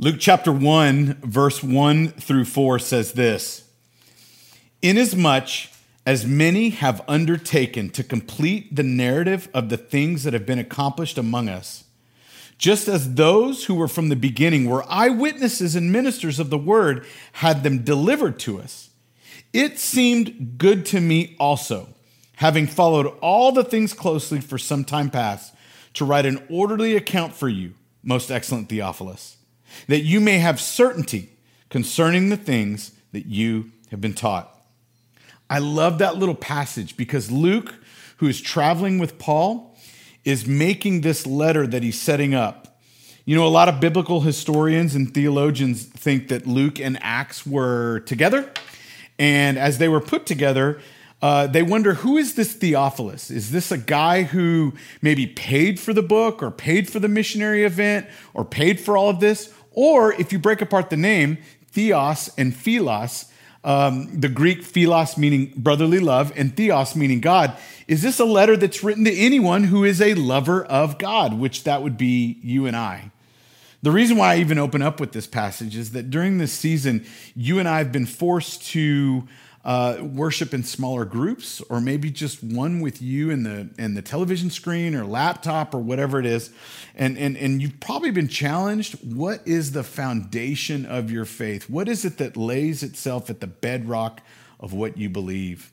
Luke chapter 1, verse 1 through 4 says this Inasmuch as many have undertaken to complete the narrative of the things that have been accomplished among us, just as those who were from the beginning were eyewitnesses and ministers of the word had them delivered to us, it seemed good to me also, having followed all the things closely for some time past, to write an orderly account for you, most excellent Theophilus, that you may have certainty concerning the things that you have been taught. I love that little passage because Luke, who is traveling with Paul, is making this letter that he's setting up. You know, a lot of biblical historians and theologians think that Luke and Acts were together. And as they were put together, uh, they wonder who is this Theophilus? Is this a guy who maybe paid for the book or paid for the missionary event or paid for all of this? Or if you break apart the name, Theos and Philos, um, the Greek philos meaning brotherly love and theos meaning God, is this a letter that's written to anyone who is a lover of God, which that would be you and I? The reason why I even open up with this passage is that during this season, you and I have been forced to uh, worship in smaller groups, or maybe just one with you in the in the television screen or laptop or whatever it is, and and and you've probably been challenged. What is the foundation of your faith? What is it that lays itself at the bedrock of what you believe?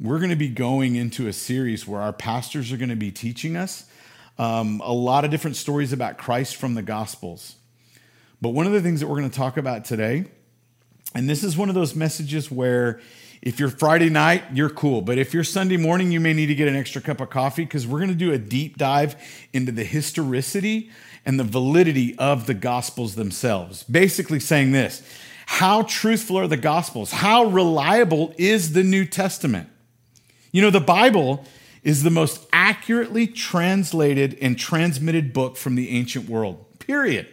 We're going to be going into a series where our pastors are going to be teaching us um, a lot of different stories about Christ from the Gospels. But one of the things that we're going to talk about today and this is one of those messages where if you're Friday night, you're cool. But if you're Sunday morning, you may need to get an extra cup of coffee because we're going to do a deep dive into the historicity and the validity of the Gospels themselves. Basically, saying this how truthful are the Gospels? How reliable is the New Testament? You know, the Bible is the most accurately translated and transmitted book from the ancient world, period.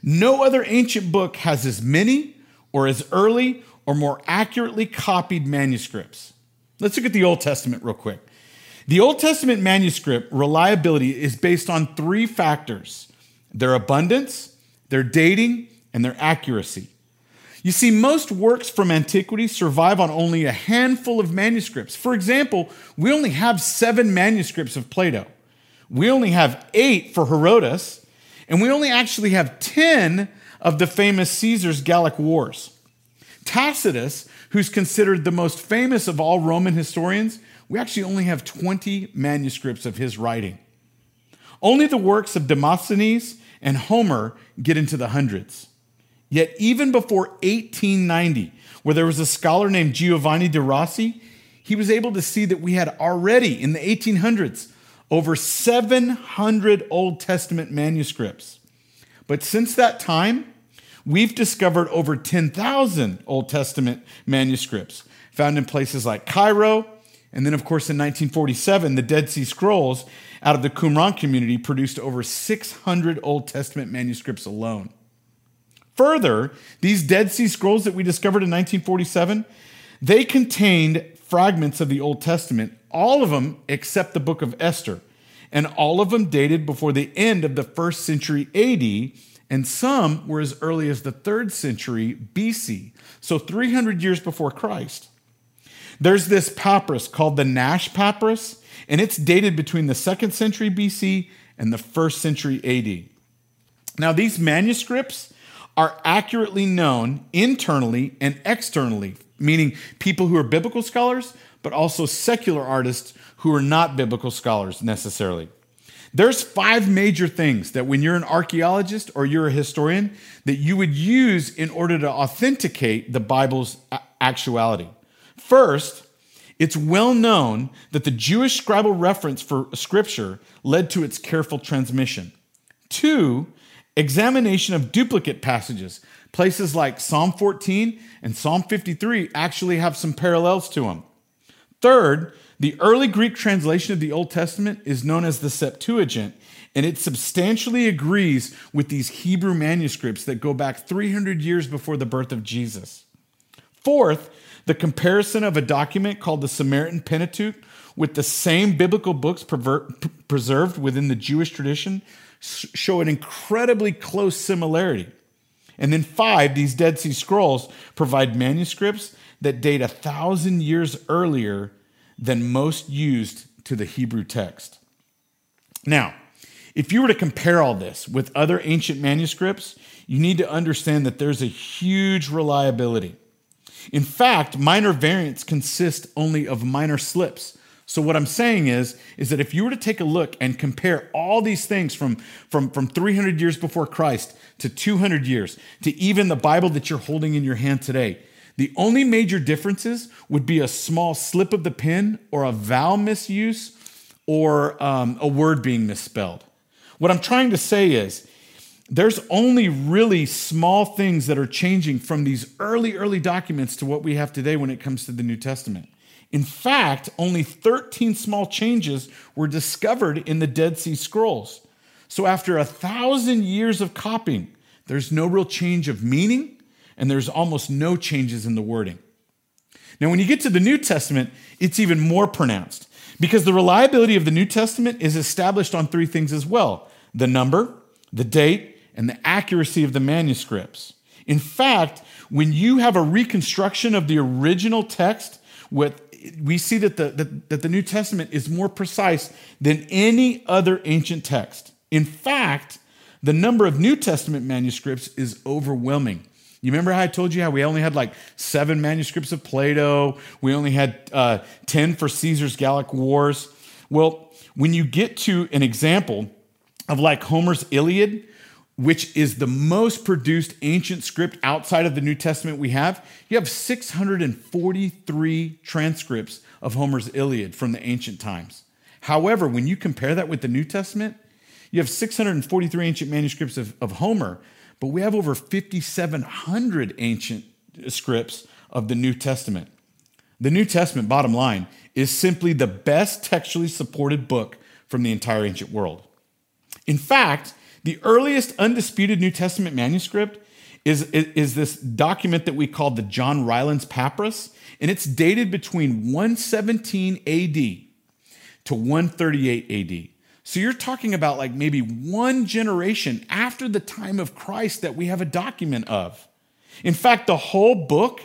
No other ancient book has as many or as early or more accurately copied manuscripts. Let's look at the Old Testament real quick. The Old Testament manuscript reliability is based on three factors their abundance, their dating, and their accuracy. You see, most works from antiquity survive on only a handful of manuscripts. For example, we only have seven manuscripts of Plato, we only have eight for Herodotus, and we only actually have 10 of the famous Caesar's Gallic Wars. Tacitus, who's considered the most famous of all Roman historians, we actually only have 20 manuscripts of his writing. Only the works of Demosthenes and Homer get into the hundreds. Yet, even before 1890, where there was a scholar named Giovanni de Rossi, he was able to see that we had already in the 1800s over 700 Old Testament manuscripts. But since that time, we've discovered over 10,000 Old Testament manuscripts found in places like Cairo. And then, of course, in 1947, the Dead Sea Scrolls out of the Qumran community produced over 600 Old Testament manuscripts alone. Further, these Dead Sea Scrolls that we discovered in 1947, they contained fragments of the Old Testament, all of them except the book of Esther and all of them dated before the end of the first century AD, and some were as early as the third century BC, so 300 years before Christ. There's this papyrus called the Nash Papyrus, and it's dated between the second century BC and the first century AD. Now, these manuscripts are accurately known internally and externally, meaning people who are biblical scholars, but also secular artists who are not biblical scholars necessarily. There's five major things that when you're an archaeologist or you're a historian that you would use in order to authenticate the Bible's actuality. First, it's well known that the Jewish scribal reference for scripture led to its careful transmission. Two, examination of duplicate passages. Places like Psalm 14 and Psalm 53 actually have some parallels to them. Third, the early Greek translation of the Old Testament is known as the Septuagint, and it substantially agrees with these Hebrew manuscripts that go back 300 years before the birth of Jesus. Fourth, the comparison of a document called the Samaritan Pentateuch with the same biblical books preserved within the Jewish tradition show an incredibly close similarity. And then five, these Dead Sea Scrolls provide manuscripts that date a thousand years earlier than most used to the Hebrew text. Now, if you were to compare all this with other ancient manuscripts, you need to understand that there's a huge reliability. In fact, minor variants consist only of minor slips. So what I'm saying is, is that if you were to take a look and compare all these things from, from, from 300 years before Christ to 200 years to even the Bible that you're holding in your hand today, the only major differences would be a small slip of the pen or a vowel misuse or um, a word being misspelled. What I'm trying to say is there's only really small things that are changing from these early, early documents to what we have today when it comes to the New Testament. In fact, only 13 small changes were discovered in the Dead Sea Scrolls. So, after a thousand years of copying, there's no real change of meaning, and there's almost no changes in the wording. Now, when you get to the New Testament, it's even more pronounced because the reliability of the New Testament is established on three things as well the number, the date, and the accuracy of the manuscripts. In fact, when you have a reconstruction of the original text, with, we see that the, that, that the New Testament is more precise than any other ancient text. In fact, the number of New Testament manuscripts is overwhelming. You remember how I told you how we only had like seven manuscripts of Plato? We only had uh, 10 for Caesar's Gallic Wars. Well, when you get to an example of like Homer's Iliad, which is the most produced ancient script outside of the New Testament we have, you have 643 transcripts of Homer's Iliad from the ancient times. However, when you compare that with the New Testament, you have 643 ancient manuscripts of, of Homer, but we have over 5,700 ancient scripts of the New Testament. The New Testament, bottom line, is simply the best textually supported book from the entire ancient world. In fact, the earliest undisputed New Testament manuscript is, is, is, this document that we call the John Rylands Papyrus, and it's dated between 117 AD to 138 AD. So you're talking about like maybe one generation after the time of Christ that we have a document of. In fact, the whole book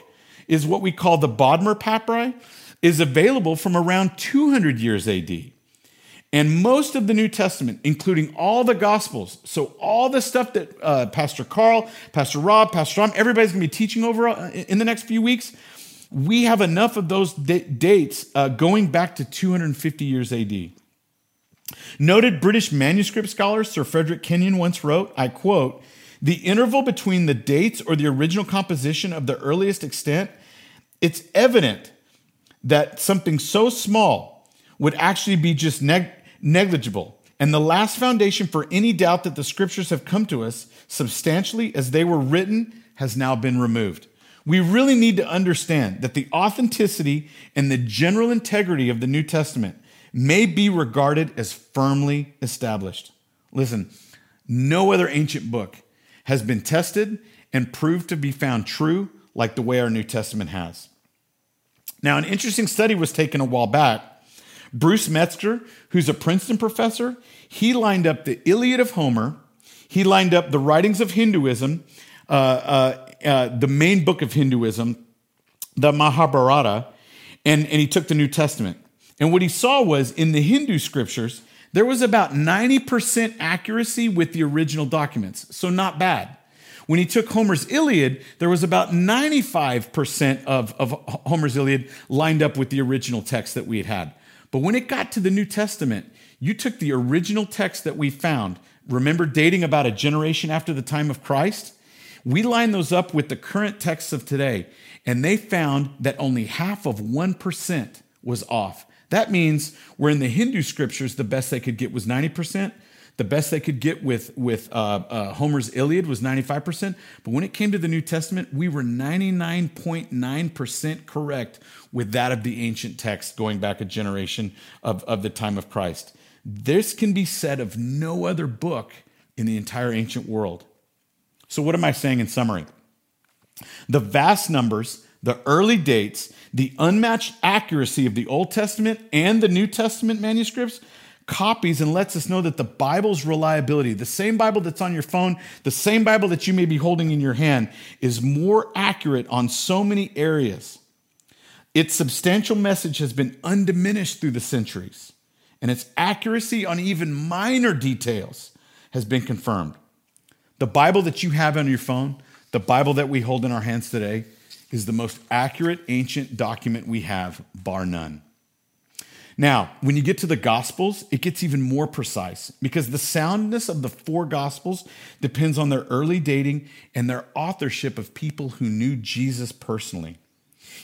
is what we call the Bodmer Papyri, is available from around 200 years AD. And most of the New Testament, including all the Gospels, so all the stuff that uh, Pastor Carl, Pastor Rob, Pastor Tom, everybody's gonna be teaching over uh, in the next few weeks, we have enough of those dates uh, going back to 250 years AD. Noted British manuscript scholar Sir Frederick Kenyon once wrote, I quote, the interval between the dates or the original composition of the earliest extent, it's evident that something so small would actually be just neg- negligible. And the last foundation for any doubt that the scriptures have come to us substantially as they were written has now been removed. We really need to understand that the authenticity and the general integrity of the New Testament may be regarded as firmly established. Listen, no other ancient book has been tested and proved to be found true like the way our New Testament has. Now, an interesting study was taken a while back. Bruce Metzger, who's a Princeton professor, he lined up the Iliad of Homer, he lined up the writings of Hinduism, uh, uh, uh, the main book of Hinduism, the Mahabharata, and, and he took the New Testament. And what he saw was in the Hindu scriptures, there was about 90% accuracy with the original documents. So, not bad. When he took Homer's Iliad, there was about 95% of, of Homer's Iliad lined up with the original text that we had had. But when it got to the New Testament, you took the original text that we found, remember dating about a generation after the time of Christ? We lined those up with the current texts of today, and they found that only half of 1% was off. That means where in the Hindu scriptures, the best they could get was 90%. The best they could get with, with uh, uh, Homer's Iliad was 95%. But when it came to the New Testament, we were 99.9% correct with that of the ancient text going back a generation of, of the time of Christ. This can be said of no other book in the entire ancient world. So, what am I saying in summary? The vast numbers, the early dates, the unmatched accuracy of the Old Testament and the New Testament manuscripts copies and lets us know that the Bible's reliability, the same Bible that's on your phone, the same Bible that you may be holding in your hand, is more accurate on so many areas. Its substantial message has been undiminished through the centuries, and its accuracy on even minor details has been confirmed. The Bible that you have on your phone, the Bible that we hold in our hands today, is the most accurate ancient document we have, bar none. Now, when you get to the Gospels, it gets even more precise because the soundness of the four Gospels depends on their early dating and their authorship of people who knew Jesus personally.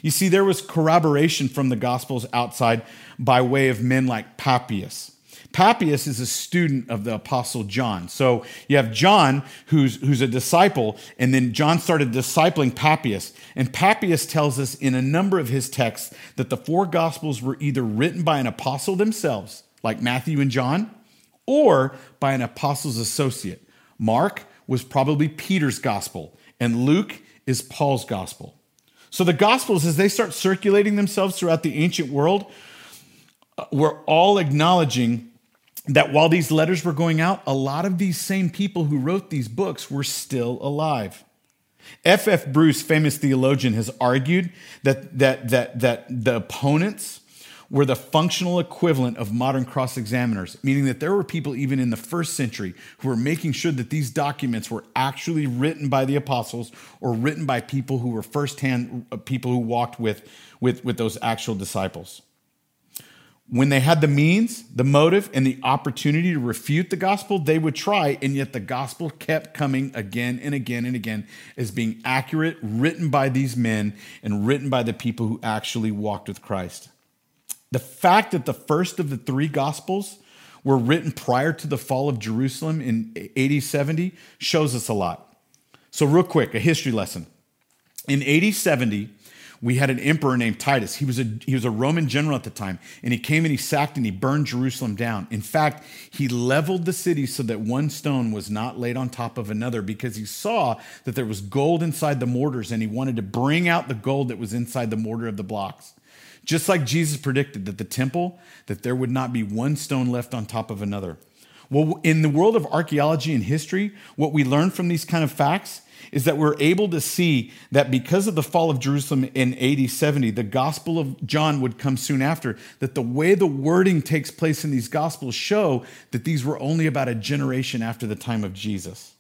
You see, there was corroboration from the Gospels outside by way of men like Papias. Papias is a student of the Apostle John. So you have John, who's, who's a disciple, and then John started discipling Papias. And Papias tells us in a number of his texts that the four Gospels were either written by an apostle themselves, like Matthew and John, or by an apostle's associate. Mark was probably Peter's Gospel, and Luke is Paul's Gospel. So the Gospels, as they start circulating themselves throughout the ancient world, uh, were all acknowledging that while these letters were going out, a lot of these same people who wrote these books were still alive. F. F. Bruce, famous theologian, has argued that, that, that, that the opponents were the functional equivalent of modern cross examiners, meaning that there were people even in the first century who were making sure that these documents were actually written by the apostles or written by people who were firsthand uh, people who walked with, with, with those actual disciples. When they had the means, the motive, and the opportunity to refute the gospel, they would try, and yet the gospel kept coming again and again and again as being accurate, written by these men, and written by the people who actually walked with Christ. The fact that the first of the three gospels were written prior to the fall of Jerusalem in AD 70 shows us a lot. So, real quick, a history lesson. In AD 70, we had an emperor named Titus. He was, a, he was a Roman general at the time, and he came and he sacked and he burned Jerusalem down. In fact, he leveled the city so that one stone was not laid on top of another because he saw that there was gold inside the mortars and he wanted to bring out the gold that was inside the mortar of the blocks. Just like Jesus predicted that the temple, that there would not be one stone left on top of another. Well, in the world of archaeology and history, what we learn from these kind of facts is that we're able to see that because of the fall of Jerusalem in AD 70, the Gospel of John would come soon after, that the way the wording takes place in these Gospels show that these were only about a generation after the time of Jesus.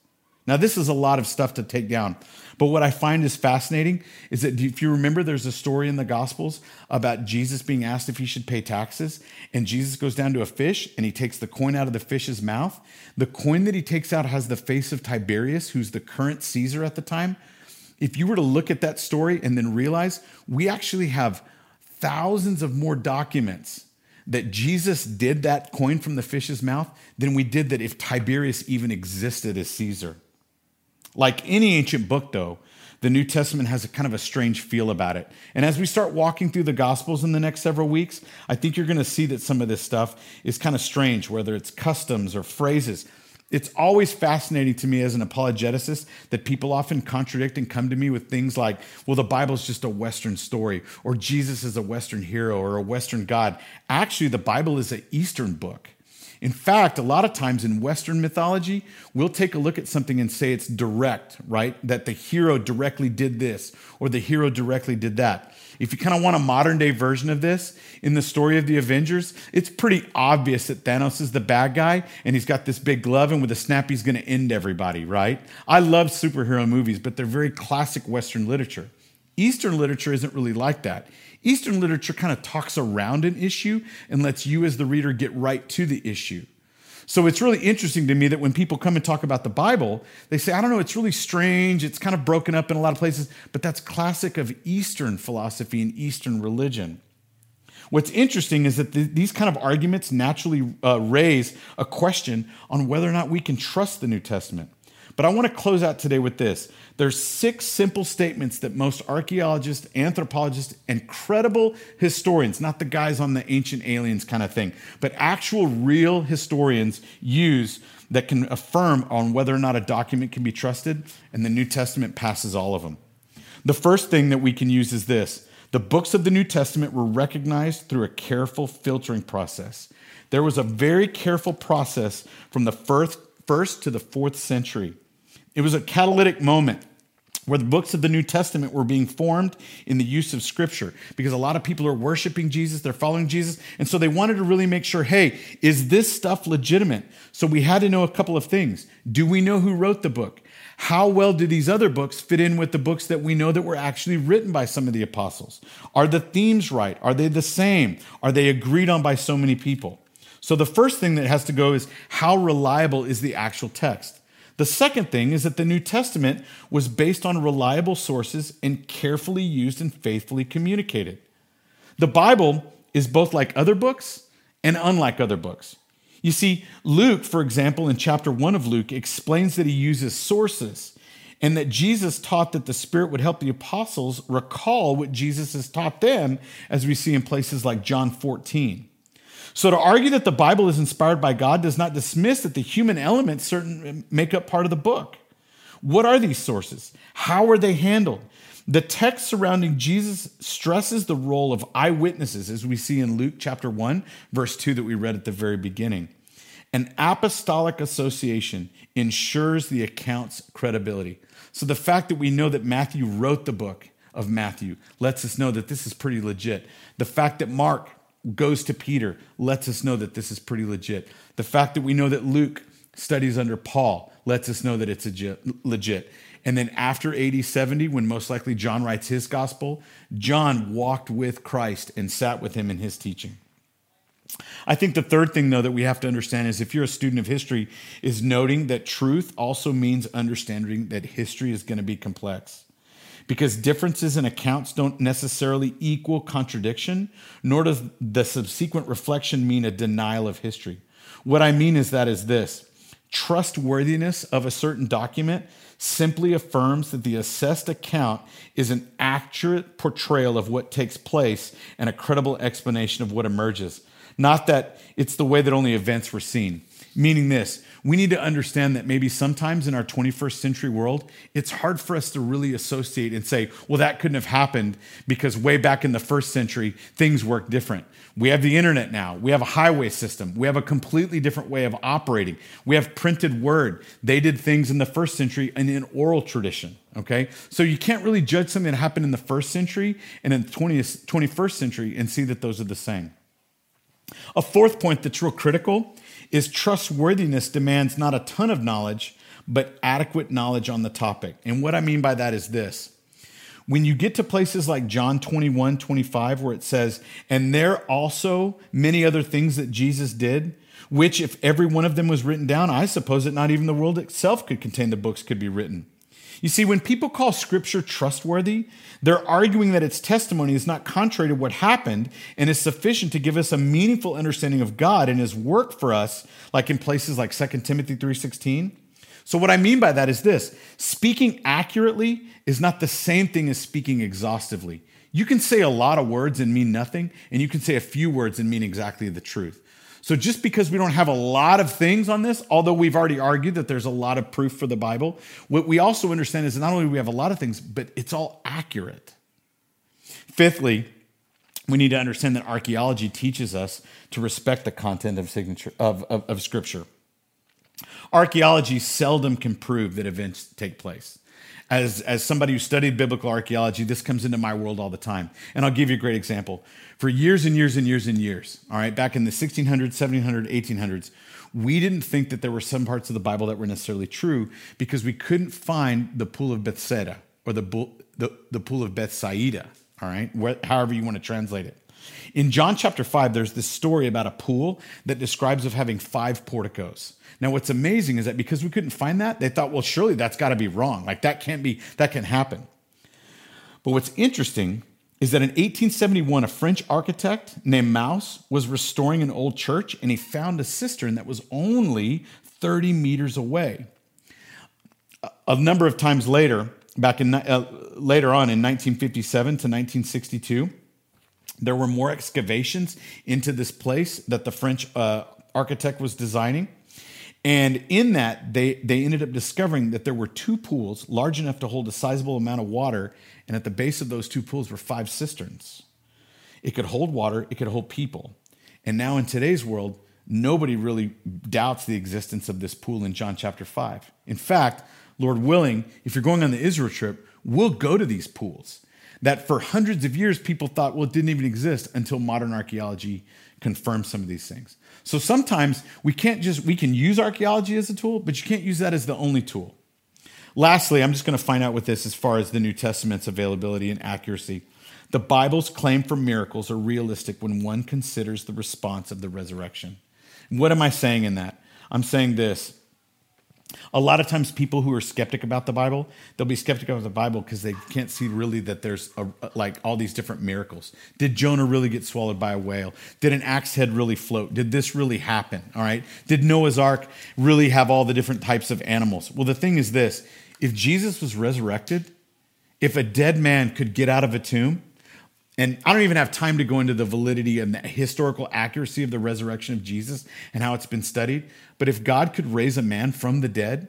Now, this is a lot of stuff to take down. But what I find is fascinating is that if you remember, there's a story in the Gospels about Jesus being asked if he should pay taxes. And Jesus goes down to a fish and he takes the coin out of the fish's mouth. The coin that he takes out has the face of Tiberius, who's the current Caesar at the time. If you were to look at that story and then realize we actually have thousands of more documents that Jesus did that coin from the fish's mouth than we did that if Tiberius even existed as Caesar. Like any ancient book, though, the New Testament has a kind of a strange feel about it. And as we start walking through the Gospels in the next several weeks, I think you're going to see that some of this stuff is kind of strange, whether it's customs or phrases. It's always fascinating to me as an apologeticist that people often contradict and come to me with things like, well, the Bible's just a Western story, or Jesus is a Western hero, or a Western God. Actually, the Bible is an Eastern book. In fact, a lot of times in Western mythology, we'll take a look at something and say it's direct, right? That the hero directly did this or the hero directly did that. If you kind of want a modern day version of this, in the story of the Avengers, it's pretty obvious that Thanos is the bad guy and he's got this big glove and with a snap he's going to end everybody, right? I love superhero movies, but they're very classic Western literature. Eastern literature isn't really like that. Eastern literature kind of talks around an issue and lets you, as the reader, get right to the issue. So it's really interesting to me that when people come and talk about the Bible, they say, I don't know, it's really strange. It's kind of broken up in a lot of places, but that's classic of Eastern philosophy and Eastern religion. What's interesting is that these kind of arguments naturally uh, raise a question on whether or not we can trust the New Testament. But I want to close out today with this. There's six simple statements that most archaeologists, anthropologists, and credible historians, not the guys on the ancient aliens kind of thing, but actual real historians use that can affirm on whether or not a document can be trusted, and the New Testament passes all of them. The first thing that we can use is this The books of the New Testament were recognized through a careful filtering process. There was a very careful process from the first, first to the fourth century. It was a catalytic moment where the books of the New Testament were being formed in the use of Scripture because a lot of people are worshiping Jesus, they're following Jesus, and so they wanted to really make sure hey, is this stuff legitimate? So we had to know a couple of things. Do we know who wrote the book? How well do these other books fit in with the books that we know that were actually written by some of the apostles? Are the themes right? Are they the same? Are they agreed on by so many people? So the first thing that has to go is how reliable is the actual text? The second thing is that the New Testament was based on reliable sources and carefully used and faithfully communicated. The Bible is both like other books and unlike other books. You see, Luke, for example, in chapter 1 of Luke, explains that he uses sources and that Jesus taught that the Spirit would help the apostles recall what Jesus has taught them, as we see in places like John 14. So to argue that the Bible is inspired by God does not dismiss that the human elements certain make up part of the book. What are these sources? How are they handled? The text surrounding Jesus stresses the role of eyewitnesses, as we see in Luke chapter 1, verse 2, that we read at the very beginning. An apostolic association ensures the account's credibility. So the fact that we know that Matthew wrote the book of Matthew lets us know that this is pretty legit. The fact that Mark goes to Peter lets us know that this is pretty legit. The fact that we know that Luke studies under Paul lets us know that it's legit. And then after AD 70, when most likely John writes his gospel, John walked with Christ and sat with him in his teaching. I think the third thing, though, that we have to understand is if you're a student of history, is noting that truth also means understanding that history is going to be complex because differences in accounts don't necessarily equal contradiction, nor does the subsequent reflection mean a denial of history. What I mean is that is this trustworthiness of a certain document simply affirms that the assessed account is an accurate portrayal of what takes place and a credible explanation of what emerges, not that it's the way that only events were seen. Meaning this, we need to understand that maybe sometimes in our 21st century world, it's hard for us to really associate and say, well, that couldn't have happened because way back in the first century, things worked different. We have the internet now. We have a highway system. We have a completely different way of operating. We have printed word. They did things in the first century and in oral tradition. Okay. So you can't really judge something that happened in the first century and in the 20th, 21st century and see that those are the same. A fourth point that's real critical is trustworthiness demands not a ton of knowledge, but adequate knowledge on the topic. And what I mean by that is this. When you get to places like John 21, 25, where it says, and there also many other things that Jesus did, which if every one of them was written down, I suppose that not even the world itself could contain the books could be written. You see, when people call scripture trustworthy, they're arguing that its testimony is not contrary to what happened and is sufficient to give us a meaningful understanding of God and his work for us, like in places like 2 Timothy 3:16. So what I mean by that is this, speaking accurately is not the same thing as speaking exhaustively. You can say a lot of words and mean nothing, and you can say a few words and mean exactly the truth. So just because we don't have a lot of things on this, although we've already argued that there's a lot of proof for the Bible, what we also understand is not only we have a lot of things, but it's all accurate. Fifthly, we need to understand that archaeology teaches us to respect the content of, signature, of, of, of Scripture. Archaeology seldom can prove that events take place as, as somebody who studied biblical archaeology, this comes into my world all the time. And I'll give you a great example. For years and years and years and years, all right, back in the 1600s, 1700s, 1800s, we didn't think that there were some parts of the Bible that were necessarily true because we couldn't find the pool of Bethsaida or the, the, the pool of Bethsaida, all right, however you want to translate it. In John chapter 5, there's this story about a pool that describes of having five porticos. Now, what's amazing is that because we couldn't find that, they thought, well, surely that's got to be wrong. Like that can't be, that can happen. But what's interesting is that in 1871, a French architect named Mauss was restoring an old church and he found a cistern that was only 30 meters away. A number of times later, back in uh, later on in 1957 to 1962, there were more excavations into this place that the French uh, architect was designing. And in that, they, they ended up discovering that there were two pools large enough to hold a sizable amount of water. And at the base of those two pools were five cisterns. It could hold water, it could hold people. And now in today's world, nobody really doubts the existence of this pool in John chapter 5. In fact, Lord willing, if you're going on the Israel trip, we'll go to these pools that for hundreds of years people thought, well, it didn't even exist until modern archaeology confirmed some of these things. So sometimes we can't just, we can use archaeology as a tool, but you can't use that as the only tool. Lastly, I'm just going to find out with this as far as the New Testament's availability and accuracy. The Bible's claim for miracles are realistic when one considers the response of the resurrection. What am I saying in that? I'm saying this a lot of times, people who are skeptic about the Bible, they'll be skeptical about the Bible because they can't see really that there's a, like all these different miracles. Did Jonah really get swallowed by a whale? Did an axe head really float? Did this really happen? All right. Did Noah's Ark really have all the different types of animals? Well, the thing is this if Jesus was resurrected, if a dead man could get out of a tomb, and I don't even have time to go into the validity and the historical accuracy of the resurrection of Jesus and how it's been studied. But if God could raise a man from the dead,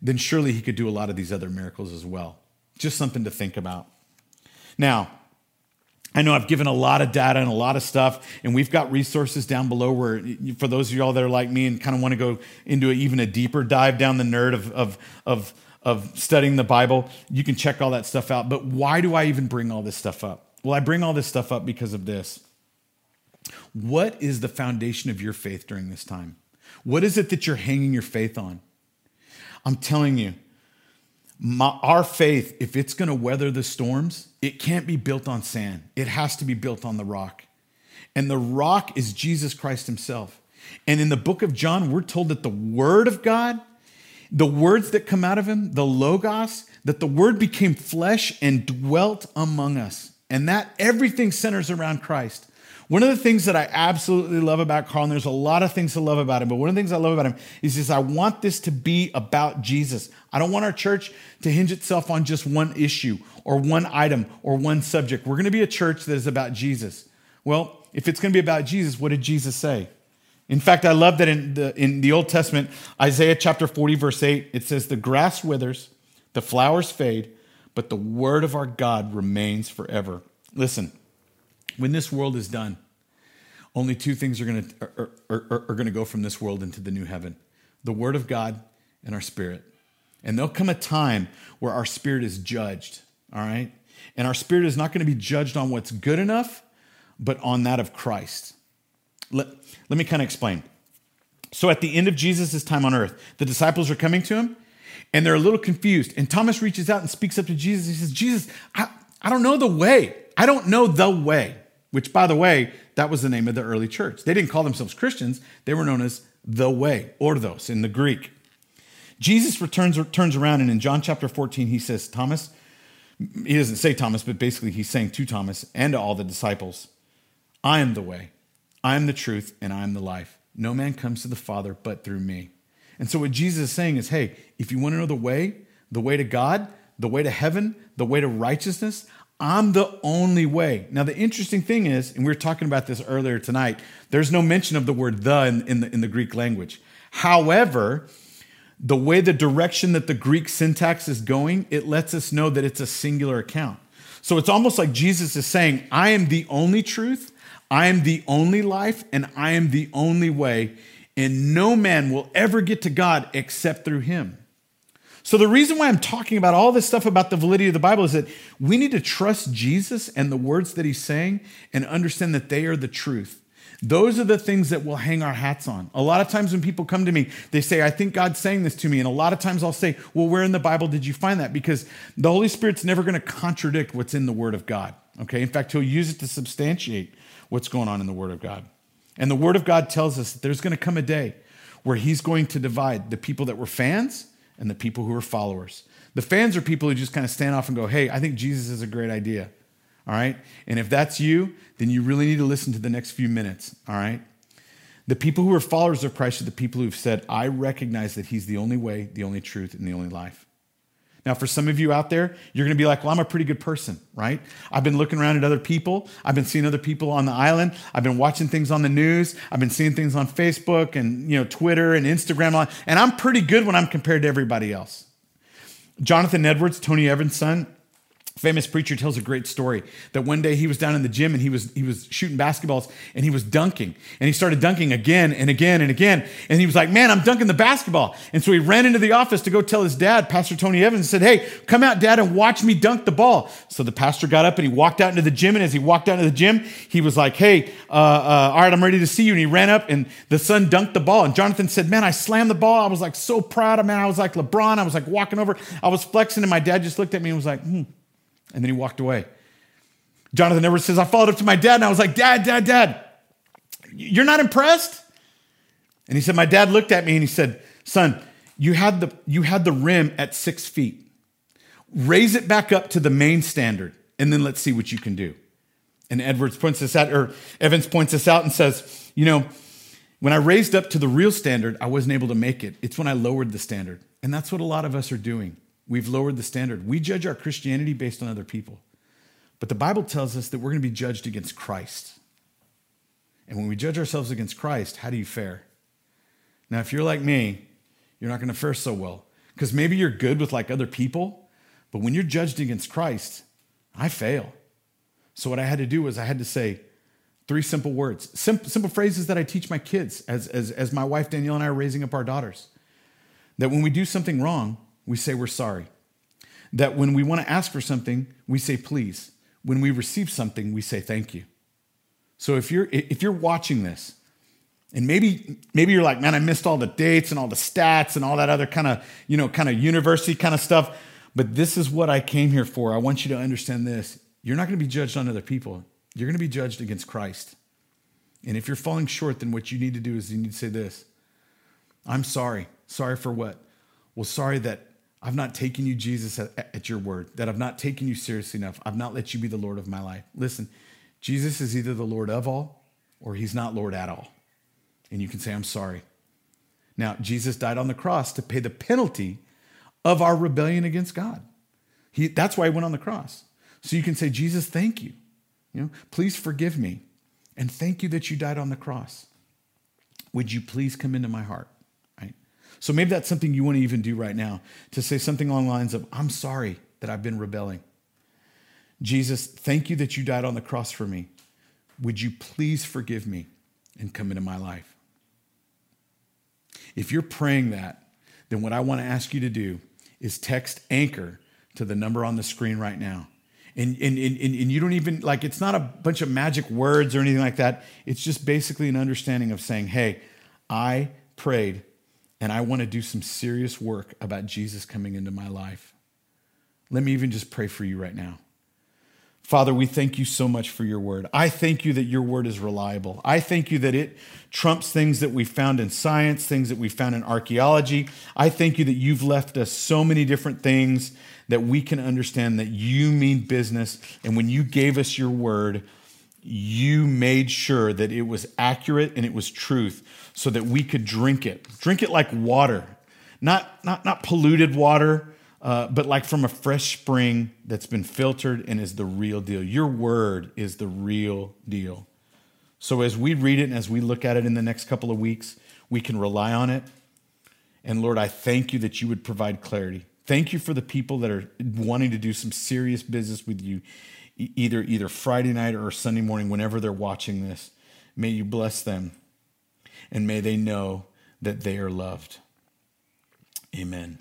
then surely he could do a lot of these other miracles as well. Just something to think about. Now, I know I've given a lot of data and a lot of stuff, and we've got resources down below where, for those of y'all that are like me and kind of want to go into even a deeper dive down the nerd of, of, of, of studying the Bible, you can check all that stuff out. But why do I even bring all this stuff up? Well, I bring all this stuff up because of this. What is the foundation of your faith during this time? What is it that you're hanging your faith on? I'm telling you, my, our faith, if it's going to weather the storms, it can't be built on sand. It has to be built on the rock. And the rock is Jesus Christ himself. And in the book of John, we're told that the word of God, the words that come out of him, the logos, that the word became flesh and dwelt among us and that everything centers around Christ. One of the things that I absolutely love about Carl, and there's a lot of things to love about him, but one of the things I love about him is this I want this to be about Jesus. I don't want our church to hinge itself on just one issue or one item or one subject. We're going to be a church that is about Jesus. Well, if it's going to be about Jesus, what did Jesus say? In fact, I love that in the, in the Old Testament, Isaiah chapter 40, verse 8, it says, The grass withers, the flowers fade, but the word of our God remains forever. Listen, when this world is done, only two things are going to are, are, are going to go from this world into the new heaven the word of God and our spirit. And there'll come a time where our spirit is judged, all right? And our spirit is not going to be judged on what's good enough, but on that of Christ. Let, let me kind of explain. So at the end of Jesus' time on earth, the disciples are coming to him and they're a little confused. And Thomas reaches out and speaks up to Jesus. He says, Jesus, I, I don't know the way. I don't know the way, which, by the way, that was the name of the early church. They didn't call themselves Christians, they were known as the way, orthos in the Greek. Jesus returns, turns around, and in John chapter 14, he says, Thomas, he doesn't say Thomas, but basically he's saying to Thomas and to all the disciples, I am the way, I am the truth, and I am the life. No man comes to the Father but through me. And so, what Jesus is saying is hey, if you want to know the way, the way to God, the way to heaven, the way to righteousness, I'm the only way. Now, the interesting thing is, and we were talking about this earlier tonight, there's no mention of the word the in, in, the, in the Greek language. However, the way the direction that the Greek syntax is going, it lets us know that it's a singular account. So it's almost like Jesus is saying, I am the only truth, I am the only life, and I am the only way and no man will ever get to God except through him. So, the reason why I'm talking about all this stuff about the validity of the Bible is that we need to trust Jesus and the words that he's saying and understand that they are the truth. Those are the things that we'll hang our hats on. A lot of times when people come to me, they say, I think God's saying this to me. And a lot of times I'll say, Well, where in the Bible did you find that? Because the Holy Spirit's never going to contradict what's in the Word of God. Okay. In fact, He'll use it to substantiate what's going on in the Word of God. And the Word of God tells us that there's going to come a day where He's going to divide the people that were fans and the people who are followers. The fans are people who just kind of stand off and go, hey, I think Jesus is a great idea. All right? And if that's you, then you really need to listen to the next few minutes. All right? The people who are followers of Christ are the people who've said, I recognize that He's the only way, the only truth, and the only life. Now, for some of you out there, you're going to be like, well, I'm a pretty good person, right? I've been looking around at other people. I've been seeing other people on the island. I've been watching things on the news. I've been seeing things on Facebook and, you know, Twitter and Instagram. And I'm pretty good when I'm compared to everybody else. Jonathan Edwards, Tony Evans' son, famous preacher tells a great story that one day he was down in the gym and he was he was shooting basketballs and he was dunking. And he started dunking again and again and again. And he was like man i'm dunking the basketball. And so he ran into the office to go tell his dad pastor tony evans and said hey come out dad and watch me dunk the ball. So the pastor got up and he walked out into the gym. And as he walked out into the gym he was like hey uh, uh, all right i'm ready to see you. And he ran up and the son dunked the ball. And jonathan said man i slammed the ball. I was like so proud of man. I was like lebron. I was like walking over. I was flexing and my dad just looked at me and was like hmm and then he walked away. Jonathan Edwards says, I followed up to my dad and I was like, Dad, Dad, Dad, you're not impressed? And he said, My dad looked at me and he said, Son, you had the, you had the rim at six feet. Raise it back up to the main standard and then let's see what you can do. And Edwards points this out, or Evans points this out and says, You know, when I raised up to the real standard, I wasn't able to make it. It's when I lowered the standard. And that's what a lot of us are doing. We've lowered the standard. We judge our Christianity based on other people. But the Bible tells us that we're going to be judged against Christ. And when we judge ourselves against Christ, how do you fare? Now, if you're like me, you're not going to fare so well. Because maybe you're good with like other people, but when you're judged against Christ, I fail. So what I had to do was I had to say three simple words, simple, simple phrases that I teach my kids as, as, as my wife Danielle and I are raising up our daughters. That when we do something wrong, we say we're sorry. That when we want to ask for something, we say please. When we receive something, we say thank you. So if you're if you're watching this, and maybe maybe you're like, man, I missed all the dates and all the stats and all that other kind of, you know, kind of university kind of stuff. But this is what I came here for. I want you to understand this. You're not going to be judged on other people. You're going to be judged against Christ. And if you're falling short, then what you need to do is you need to say this I'm sorry. Sorry for what? Well, sorry that I've not taken you, Jesus, at, at, your word, that I've not taken you seriously enough. I've not let you be the Lord of my life. Listen, Jesus is either the Lord of all or he's not Lord at all. And you can say, I'm sorry. Now, Jesus died on the cross to pay the penalty of our rebellion against God. He, that's why he went on the cross. So you can say, Jesus, thank you. You know, please forgive me. And thank you that you died on the cross. Would you please come into my heart? So maybe that's something you want to even do right now to say something along the lines of, I'm sorry that I've been rebelling. Jesus, thank you that you died on the cross for me. Would you please forgive me and come into my life? If you're praying that, then what I want to ask you to do is text anchor to the number on the screen right now. And, and, and, and you don't even, like, it's not a bunch of magic words or anything like that. It's just basically an understanding of saying, hey, I prayed and I want to do some serious work about Jesus coming into my life. Let me even just pray for you right now. Father, we thank you so much for your word. I thank you that your word is reliable. I thank you that it trumps things that we found in science, things that we found in archaeology. I thank you that you've left us so many different things that we can understand that you mean business. And when you gave us your word, you made sure that it was accurate and it was truth so that we could drink it. Drink it like water, not, not, not polluted water, uh, but like from a fresh spring that's been filtered and is the real deal. Your word is the real deal. So as we read it and as we look at it in the next couple of weeks, we can rely on it. And Lord, I thank you that you would provide clarity. Thank you for the people that are wanting to do some serious business with you either either Friday night or Sunday morning whenever they're watching this. May you bless them and may they know that they are loved. Amen.